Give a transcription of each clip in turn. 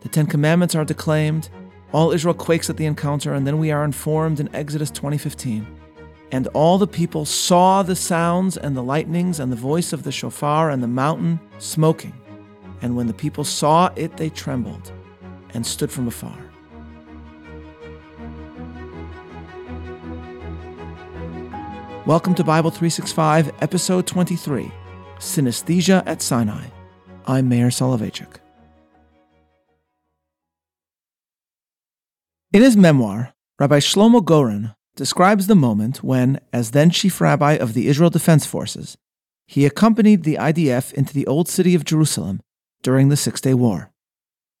The Ten Commandments are declaimed, all Israel quakes at the encounter, and then we are informed in Exodus 20:15. And all the people saw the sounds and the lightnings and the voice of the shofar and the mountain smoking. And when the people saw it, they trembled and stood from afar. Welcome to Bible 365, Episode 23 Synesthesia at Sinai. I'm Meir Soloveichik. In his memoir, Rabbi Shlomo Goren describes the moment when, as then chief rabbi of the Israel Defense Forces, he accompanied the IDF into the old city of Jerusalem during the Six Day War.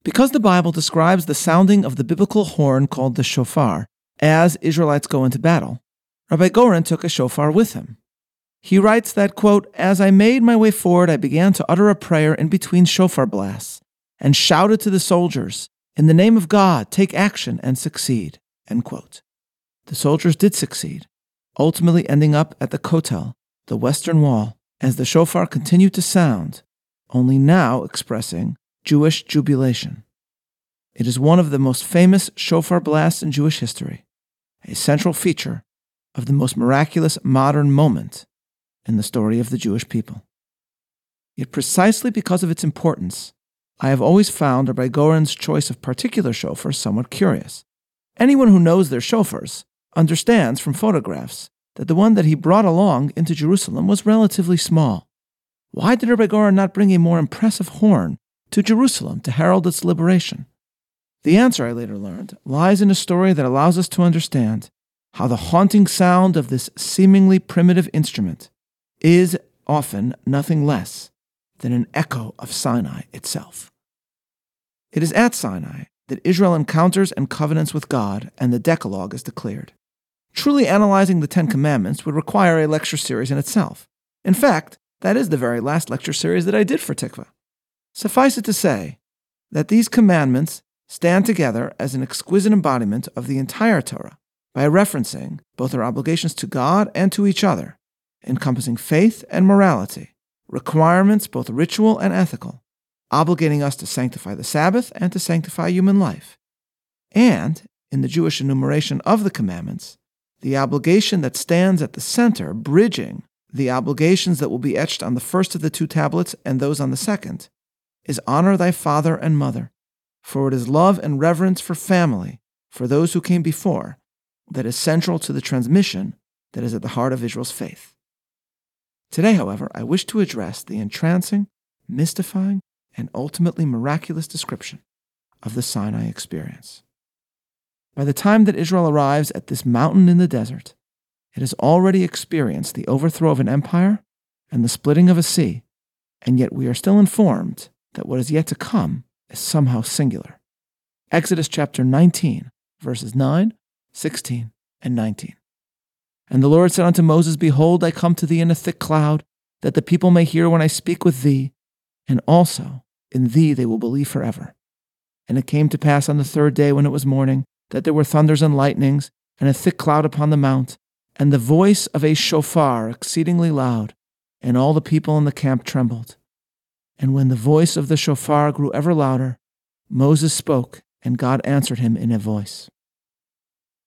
Because the Bible describes the sounding of the biblical horn called the shofar as Israelites go into battle, Rabbi Goren took a shofar with him. He writes that, quote, As I made my way forward, I began to utter a prayer in between shofar blasts and shouted to the soldiers, In the name of God, take action and succeed. The soldiers did succeed, ultimately ending up at the Kotel, the Western Wall, as the shofar continued to sound, only now expressing Jewish jubilation. It is one of the most famous shofar blasts in Jewish history, a central feature of the most miraculous modern moment in the story of the Jewish people. Yet, precisely because of its importance, I have always found Rabbi Goren's choice of particular shofars somewhat curious. Anyone who knows their shofars understands from photographs that the one that he brought along into Jerusalem was relatively small. Why did Rabbi not bring a more impressive horn to Jerusalem to herald its liberation? The answer, I later learned, lies in a story that allows us to understand how the haunting sound of this seemingly primitive instrument is often nothing less than an echo of Sinai itself. It is at Sinai that Israel encounters and covenants with God and the Decalogue is declared. Truly analyzing the Ten Commandments would require a lecture series in itself. In fact, that is the very last lecture series that I did for Tikvah. Suffice it to say that these commandments stand together as an exquisite embodiment of the entire Torah by referencing both our obligations to God and to each other, encompassing faith and morality, requirements both ritual and ethical, obligating us to sanctify the Sabbath and to sanctify human life, and, in the Jewish enumeration of the commandments, the obligation that stands at the center, bridging the obligations that will be etched on the first of the two tablets and those on the second, is honor thy father and mother, for it is love and reverence for family, for those who came before, that is central to the transmission that is at the heart of Israel's faith. Today, however, I wish to address the entrancing, mystifying, and ultimately miraculous description of the Sinai experience. By the time that Israel arrives at this mountain in the desert, it has already experienced the overthrow of an empire and the splitting of a sea, and yet we are still informed that what is yet to come is somehow singular. Exodus chapter 19, verses 9, 16, and 19. And the Lord said unto Moses, Behold, I come to thee in a thick cloud, that the people may hear when I speak with thee, and also in thee they will believe forever. And it came to pass on the third day when it was morning, that there were thunders and lightnings, and a thick cloud upon the mount, and the voice of a shofar exceedingly loud, and all the people in the camp trembled. And when the voice of the shofar grew ever louder, Moses spoke, and God answered him in a voice.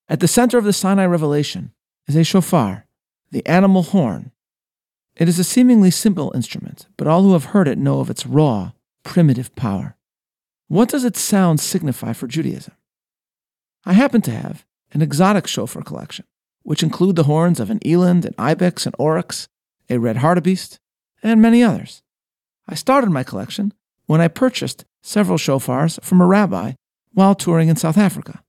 At the center of the Sinai revelation is a shofar, the animal horn. It is a seemingly simple instrument, but all who have heard it know of its raw, primitive power. What does its sound signify for Judaism? I happen to have an exotic shofar collection, which include the horns of an eland, an ibex, an oryx, a red hartebeest, and many others. I started my collection when I purchased several shofars from a rabbi while touring in South Africa.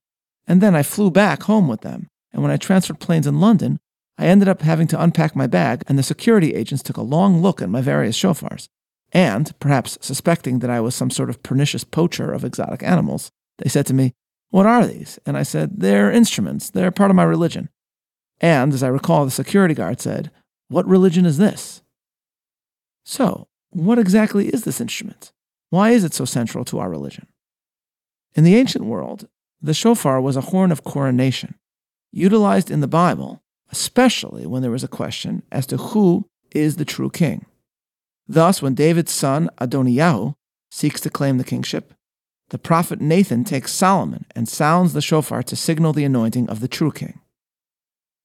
And then I flew back home with them, and when I transferred planes in London, I ended up having to unpack my bag, and the security agents took a long look at my various shofars. And, perhaps suspecting that I was some sort of pernicious poacher of exotic animals, they said to me, What are these? And I said, They're instruments. They're part of my religion. And, as I recall, the security guard said, What religion is this? So, what exactly is this instrument? Why is it so central to our religion? In the ancient world, the shofar was a horn of coronation, utilized in the Bible, especially when there was a question as to who is the true king. Thus, when David's son Adoniyahu seeks to claim the kingship, the prophet Nathan takes Solomon and sounds the shofar to signal the anointing of the true king.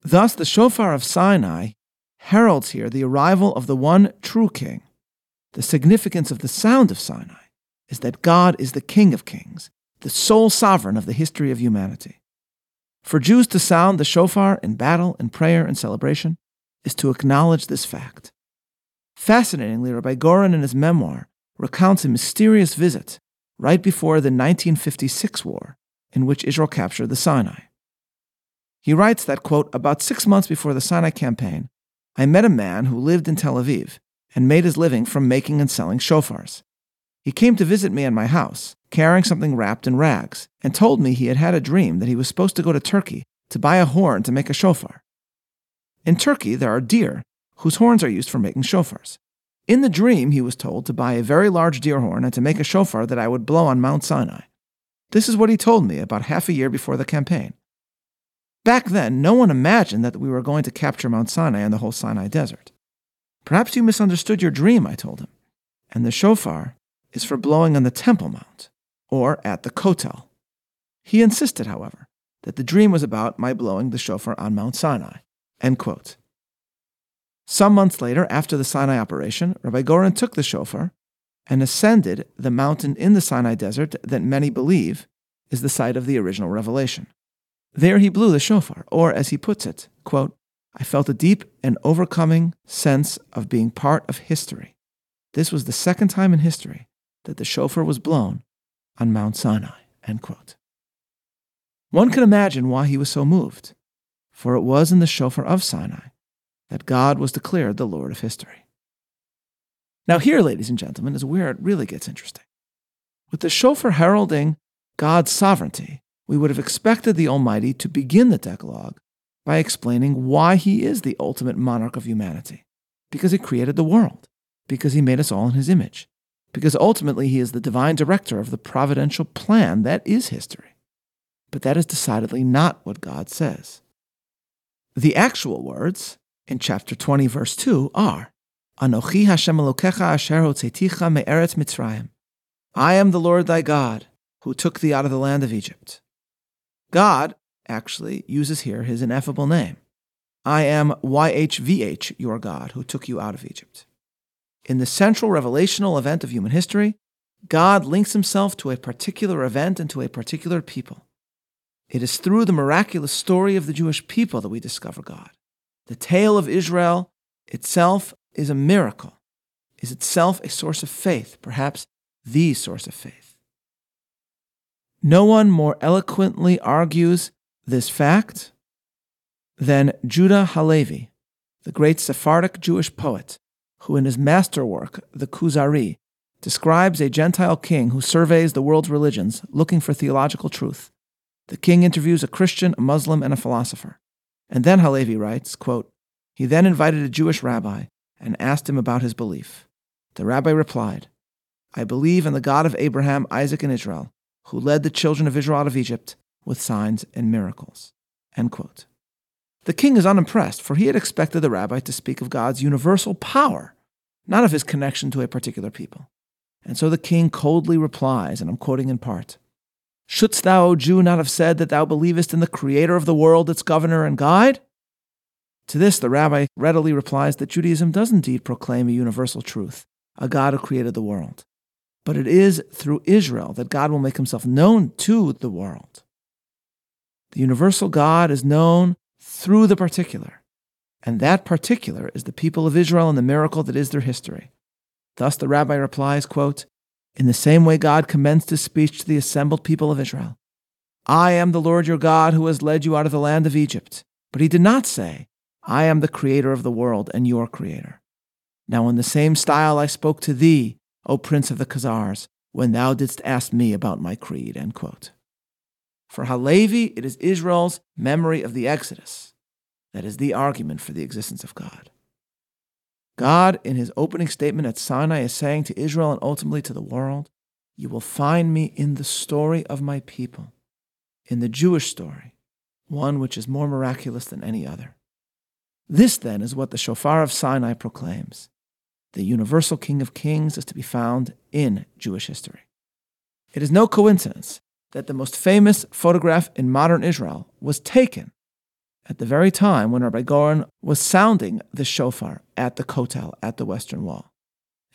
Thus, the shofar of Sinai heralds here the arrival of the one true king. The significance of the sound of Sinai is that God is the King of kings, the sole sovereign of the history of humanity. For Jews to sound the shofar in battle, in prayer, and celebration is to acknowledge this fact. Fascinatingly, Rabbi Goren in his memoir recounts a mysterious visit right before the 1956 war in which Israel captured the Sinai. He writes that, quote, about six months before the Sinai campaign, I met a man who lived in Tel Aviv and made his living from making and selling shofars. He came to visit me in my house, carrying something wrapped in rags, and told me he had had a dream that he was supposed to go to Turkey to buy a horn to make a shofar. In Turkey, there are deer whose horns are used for making shofars. In the dream, he was told to buy a very large deer horn and to make a shofar that I would blow on Mount Sinai. This is what he told me about half a year before the campaign. Back then, no one imagined that we were going to capture Mount Sinai and the whole Sinai desert. Perhaps you misunderstood your dream, I told him. And the shofar is for blowing on the Temple Mount, or at the Kotel. He insisted, however, that the dream was about my blowing the shofar on Mount Sinai. Some months later, after the Sinai operation, Rabbi Goren took the shofar and ascended the mountain in the Sinai desert that many believe is the site of the original revelation. There he blew the shofar, or as he puts it, quote, I felt a deep and overcoming sense of being part of history. This was the second time in history that the shofar was blown on Mount Sinai. One can imagine why he was so moved, for it was in the shofar of Sinai that God was declared the Lord of history. Now, here, ladies and gentlemen, is where it really gets interesting. With the shofar heralding God's sovereignty, we would have expected the Almighty to begin the Decalogue by explaining why He is the ultimate monarch of humanity. Because He created the world, because He made us all in His image, because ultimately He is the divine director of the providential plan that is history. But that is decidedly not what God says. The actual words, in chapter 20, verse 2 are Anochi Hashem Elokecha asher hotzeticha me'eretz Mitzrayim. I am the Lord thy God, who took thee out of the land of Egypt. God actually uses here his ineffable name. I am YHVH, your God, who took you out of Egypt. In the central revelational event of human history, God links himself to a particular event and to a particular people. It is through the miraculous story of the Jewish people that we discover God. The tale of Israel itself is a miracle, is itself a source of faith, perhaps the source of faith. No one more eloquently argues this fact than Judah Halevi, the great Sephardic Jewish poet, who in his masterwork, the Kuzari, describes a Gentile king who surveys the world's religions looking for theological truth. The king interviews a Christian, a Muslim, and a philosopher. And then Halevi writes, quote, He then invited a Jewish rabbi and asked him about his belief. The rabbi replied, I believe in the God of Abraham, Isaac, and Israel, who led the children of Israel out of Egypt with signs and miracles. The king is unimpressed, for he had expected the rabbi to speak of God's universal power, not of his connection to a particular people. And so the king coldly replies, and I'm quoting in part Shouldst thou, O Jew, not have said that thou believest in the Creator of the world, its governor and guide? To this, the rabbi readily replies that Judaism does indeed proclaim a universal truth, a God who created the world. But it is through Israel that God will make himself known to the world. The universal God is known through the particular, and that particular is the people of Israel and the miracle that is their history. Thus the rabbi replies, quote, in the same way, God commenced his speech to the assembled people of Israel I am the Lord your God who has led you out of the land of Egypt. But he did not say, I am the creator of the world and your creator. Now, in the same style, I spoke to thee, O prince of the Khazars, when thou didst ask me about my creed. End quote. For Halevi, it is Israel's memory of the Exodus that is the argument for the existence of God. God, in his opening statement at Sinai, is saying to Israel and ultimately to the world, You will find me in the story of my people, in the Jewish story, one which is more miraculous than any other. This, then, is what the shofar of Sinai proclaims. The universal King of Kings is to be found in Jewish history. It is no coincidence that the most famous photograph in modern Israel was taken at the very time when Rabbi Goren was sounding the shofar at the Kotel at the Western Wall.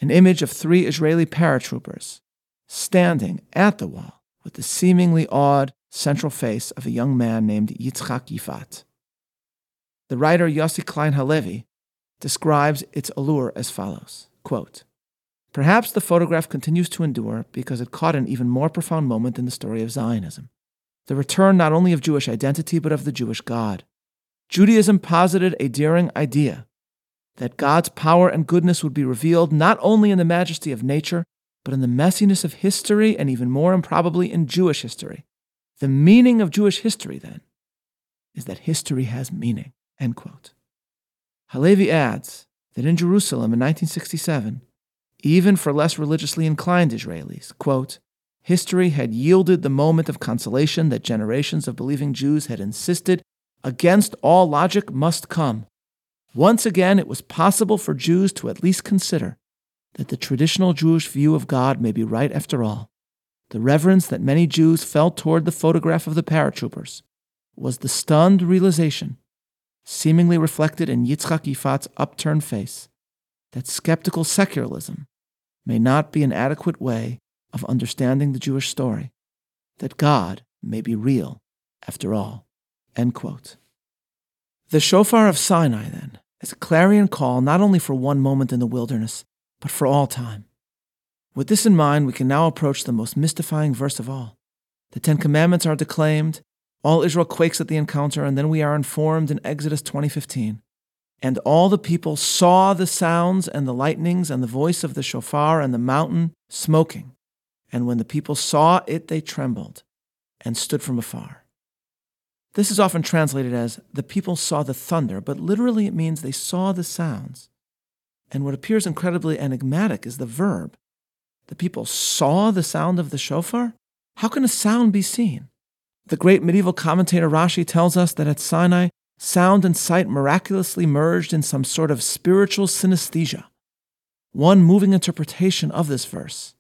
An image of three Israeli paratroopers standing at the wall with the seemingly awed central face of a young man named Yitzchak Yifat. The writer Yossi Klein Halevi describes its allure as follows quote, Perhaps the photograph continues to endure because it caught an even more profound moment in the story of Zionism the return not only of Jewish identity, but of the Jewish God. Judaism posited a daring idea that God's power and goodness would be revealed not only in the majesty of nature, but in the messiness of history and even more improbably in Jewish history. The meaning of Jewish history, then, is that history has meaning. End quote. Halevi adds that in Jerusalem in 1967, even for less religiously inclined Israelis, quote, history had yielded the moment of consolation that generations of believing Jews had insisted against all logic must come. Once again, it was possible for Jews to at least consider that the traditional Jewish view of God may be right after all. The reverence that many Jews felt toward the photograph of the paratroopers was the stunned realization, seemingly reflected in Yitzchak Yifat's upturned face, that skeptical secularism may not be an adequate way of understanding the Jewish story, that God may be real after all. The shofar of Sinai, then, is a clarion call not only for one moment in the wilderness, but for all time. With this in mind, we can now approach the most mystifying verse of all. The Ten Commandments are declaimed, all Israel quakes at the encounter, and then we are informed in Exodus 20:15. And all the people saw the sounds and the lightnings and the voice of the shofar and the mountain smoking. And when the people saw it, they trembled and stood from afar. This is often translated as the people saw the thunder, but literally it means they saw the sounds. And what appears incredibly enigmatic is the verb. The people saw the sound of the shofar? How can a sound be seen? The great medieval commentator Rashi tells us that at Sinai, sound and sight miraculously merged in some sort of spiritual synesthesia. One moving interpretation of this verse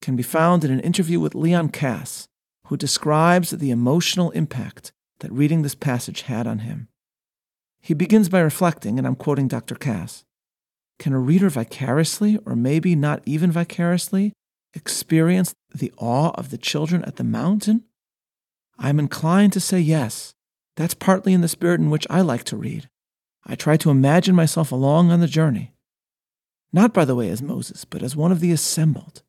can be found in an interview with Leon Kass, who describes the emotional impact that reading this passage had on him. He begins by reflecting, and I'm quoting Dr. Kass Can a reader vicariously, or maybe not even vicariously, experience the awe of the children at the mountain? I'm inclined to say yes. That's partly in the spirit in which I like to read. I try to imagine myself along on the journey. Not, by the way, as Moses, but as one of the assembled.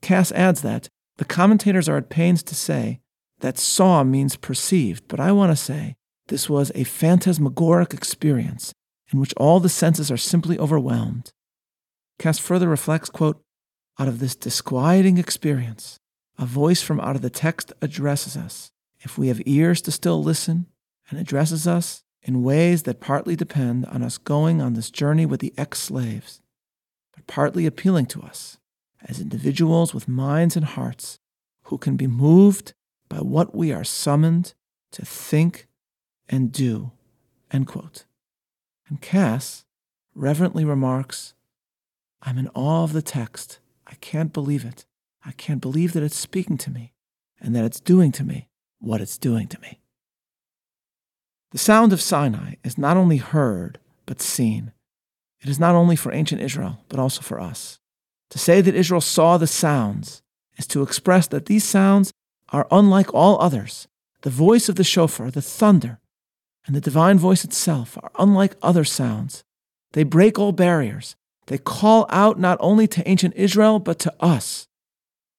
Kass adds that the commentators are at pains to say that saw means perceived, but I want to say this was a phantasmagoric experience in which all the senses are simply overwhelmed. Kass further reflects, quote, out of this disquieting experience, a voice from out of the text addresses us. If we have ears to still listen, and addresses us in ways that partly depend on us going on this journey with the ex slaves, but partly appealing to us as individuals with minds and hearts who can be moved by what we are summoned to think and do. End quote. And Kass reverently remarks, I'm in awe of the text. I can't believe it. I can't believe that it's speaking to me and that it's doing to me what it's doing to me. The sound of Sinai is not only heard, but seen. It is not only for ancient Israel, but also for us. To say that Israel saw the sounds is to express that these sounds are unlike all others. The voice of the shofar, the thunder, and the divine voice itself are unlike other sounds. They break all barriers. They call out not only to ancient Israel, but to us.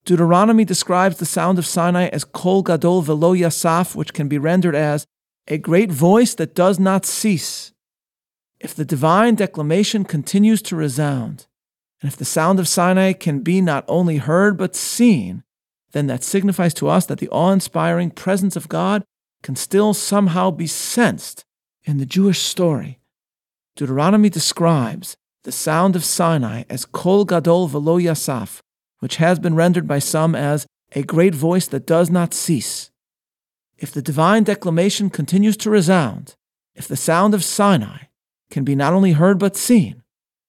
Deuteronomy describes the sound of Sinai as kol gadol velo yasaf, which can be rendered as a great voice that does not cease. If the divine declamation continues to resound, and if the sound of Sinai can be not only heard but seen, then that signifies to us that the awe inspiring presence of God can still somehow be sensed in the Jewish story. Deuteronomy describes the sound of Sinai as Kol Gadol Velo Yasaf, which has been rendered by some as a great voice that does not cease. If the divine declamation continues to resound, if the sound of Sinai can be not only heard but seen,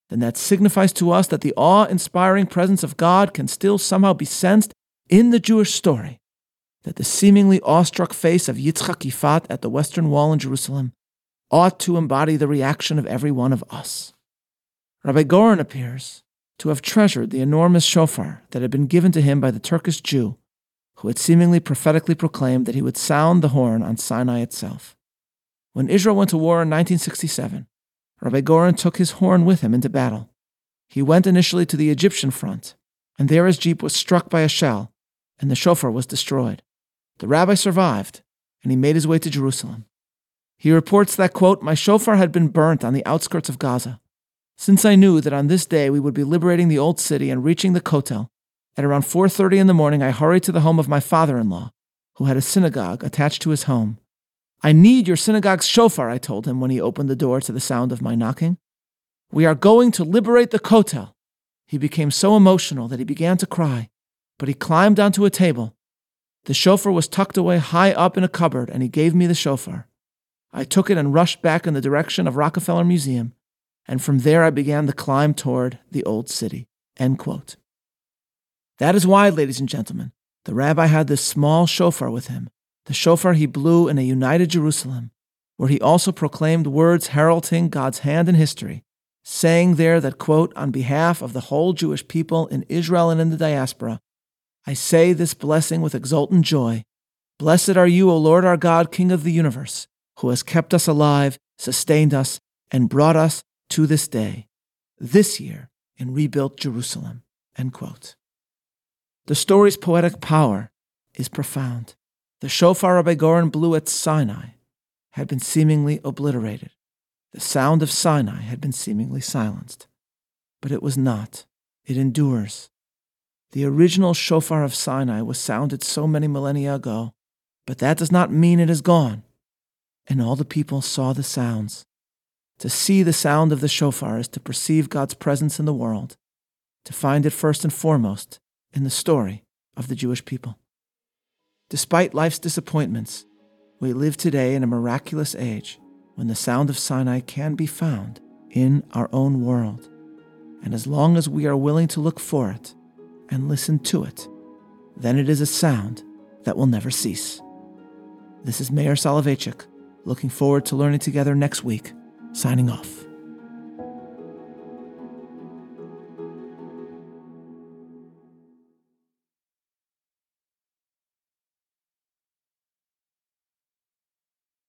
then that signifies to us that the awe inspiring presence of God can still somehow be sensed in the Jewish story that the seemingly awestruck face of Yitzchak Yifat at the Western Wall in Jerusalem ought to embody the reaction of every one of us. Rabbi Goren appears to have treasured the enormous shofar that had been given to him by the Turkish Jew, who had seemingly prophetically proclaimed that he would sound the horn on Sinai itself. When Israel went to war in 1967, Rabbi Goren took his horn with him into battle. He went initially to the Egyptian front, and there his jeep was struck by a shell, and the shofar was destroyed. The rabbi survived, and he made his way to Jerusalem. He reports that, quote, My shofar had been burnt on the outskirts of Gaza. Since I knew that on this day we would be liberating the old city and reaching the Kotel, at around 4:30 in the morning I hurried to the home of my father-in-law, who had a synagogue attached to his home. I need your synagogue's shofar, I told him when he opened the door to the sound of my knocking. We are going to liberate the Kotel. He became so emotional that he began to cry, but he climbed onto a table. The shofar was tucked away high up in a cupboard, and he gave me the shofar. I took it and rushed back in the direction of Rockefeller Museum, and from there I began the climb toward the old city. End quote. That is why, ladies and gentlemen, the rabbi had this small shofar with him, the shofar he blew in a united Jerusalem, where he also proclaimed words heralding God's hand in history, saying there that, quote, on behalf of the whole Jewish people in Israel and in the diaspora, I say this blessing with exultant joy. Blessed are you, O Lord our God, King of the universe who has kept us alive, sustained us, and brought us to this day, this year, in rebuilt Jerusalem. End quote. The story's poetic power is profound. The shofar Rabbi Goren blew at Sinai had been seemingly obliterated. The sound of Sinai had been seemingly silenced. But it was not. It endures. The original shofar of Sinai was sounded so many millennia ago, but that does not mean it is gone and all the people saw the sounds. To see the sound of the shofar is to perceive God's presence in the world, to find it first and foremost in the story of the Jewish people. Despite life's disappointments, we live today in a miraculous age when the sound of Sinai can be found in our own world. And as long as we are willing to look for it and listen to it, then it is a sound that will never cease. This is Meir Soloveichik Looking forward to learning together next week. Signing off.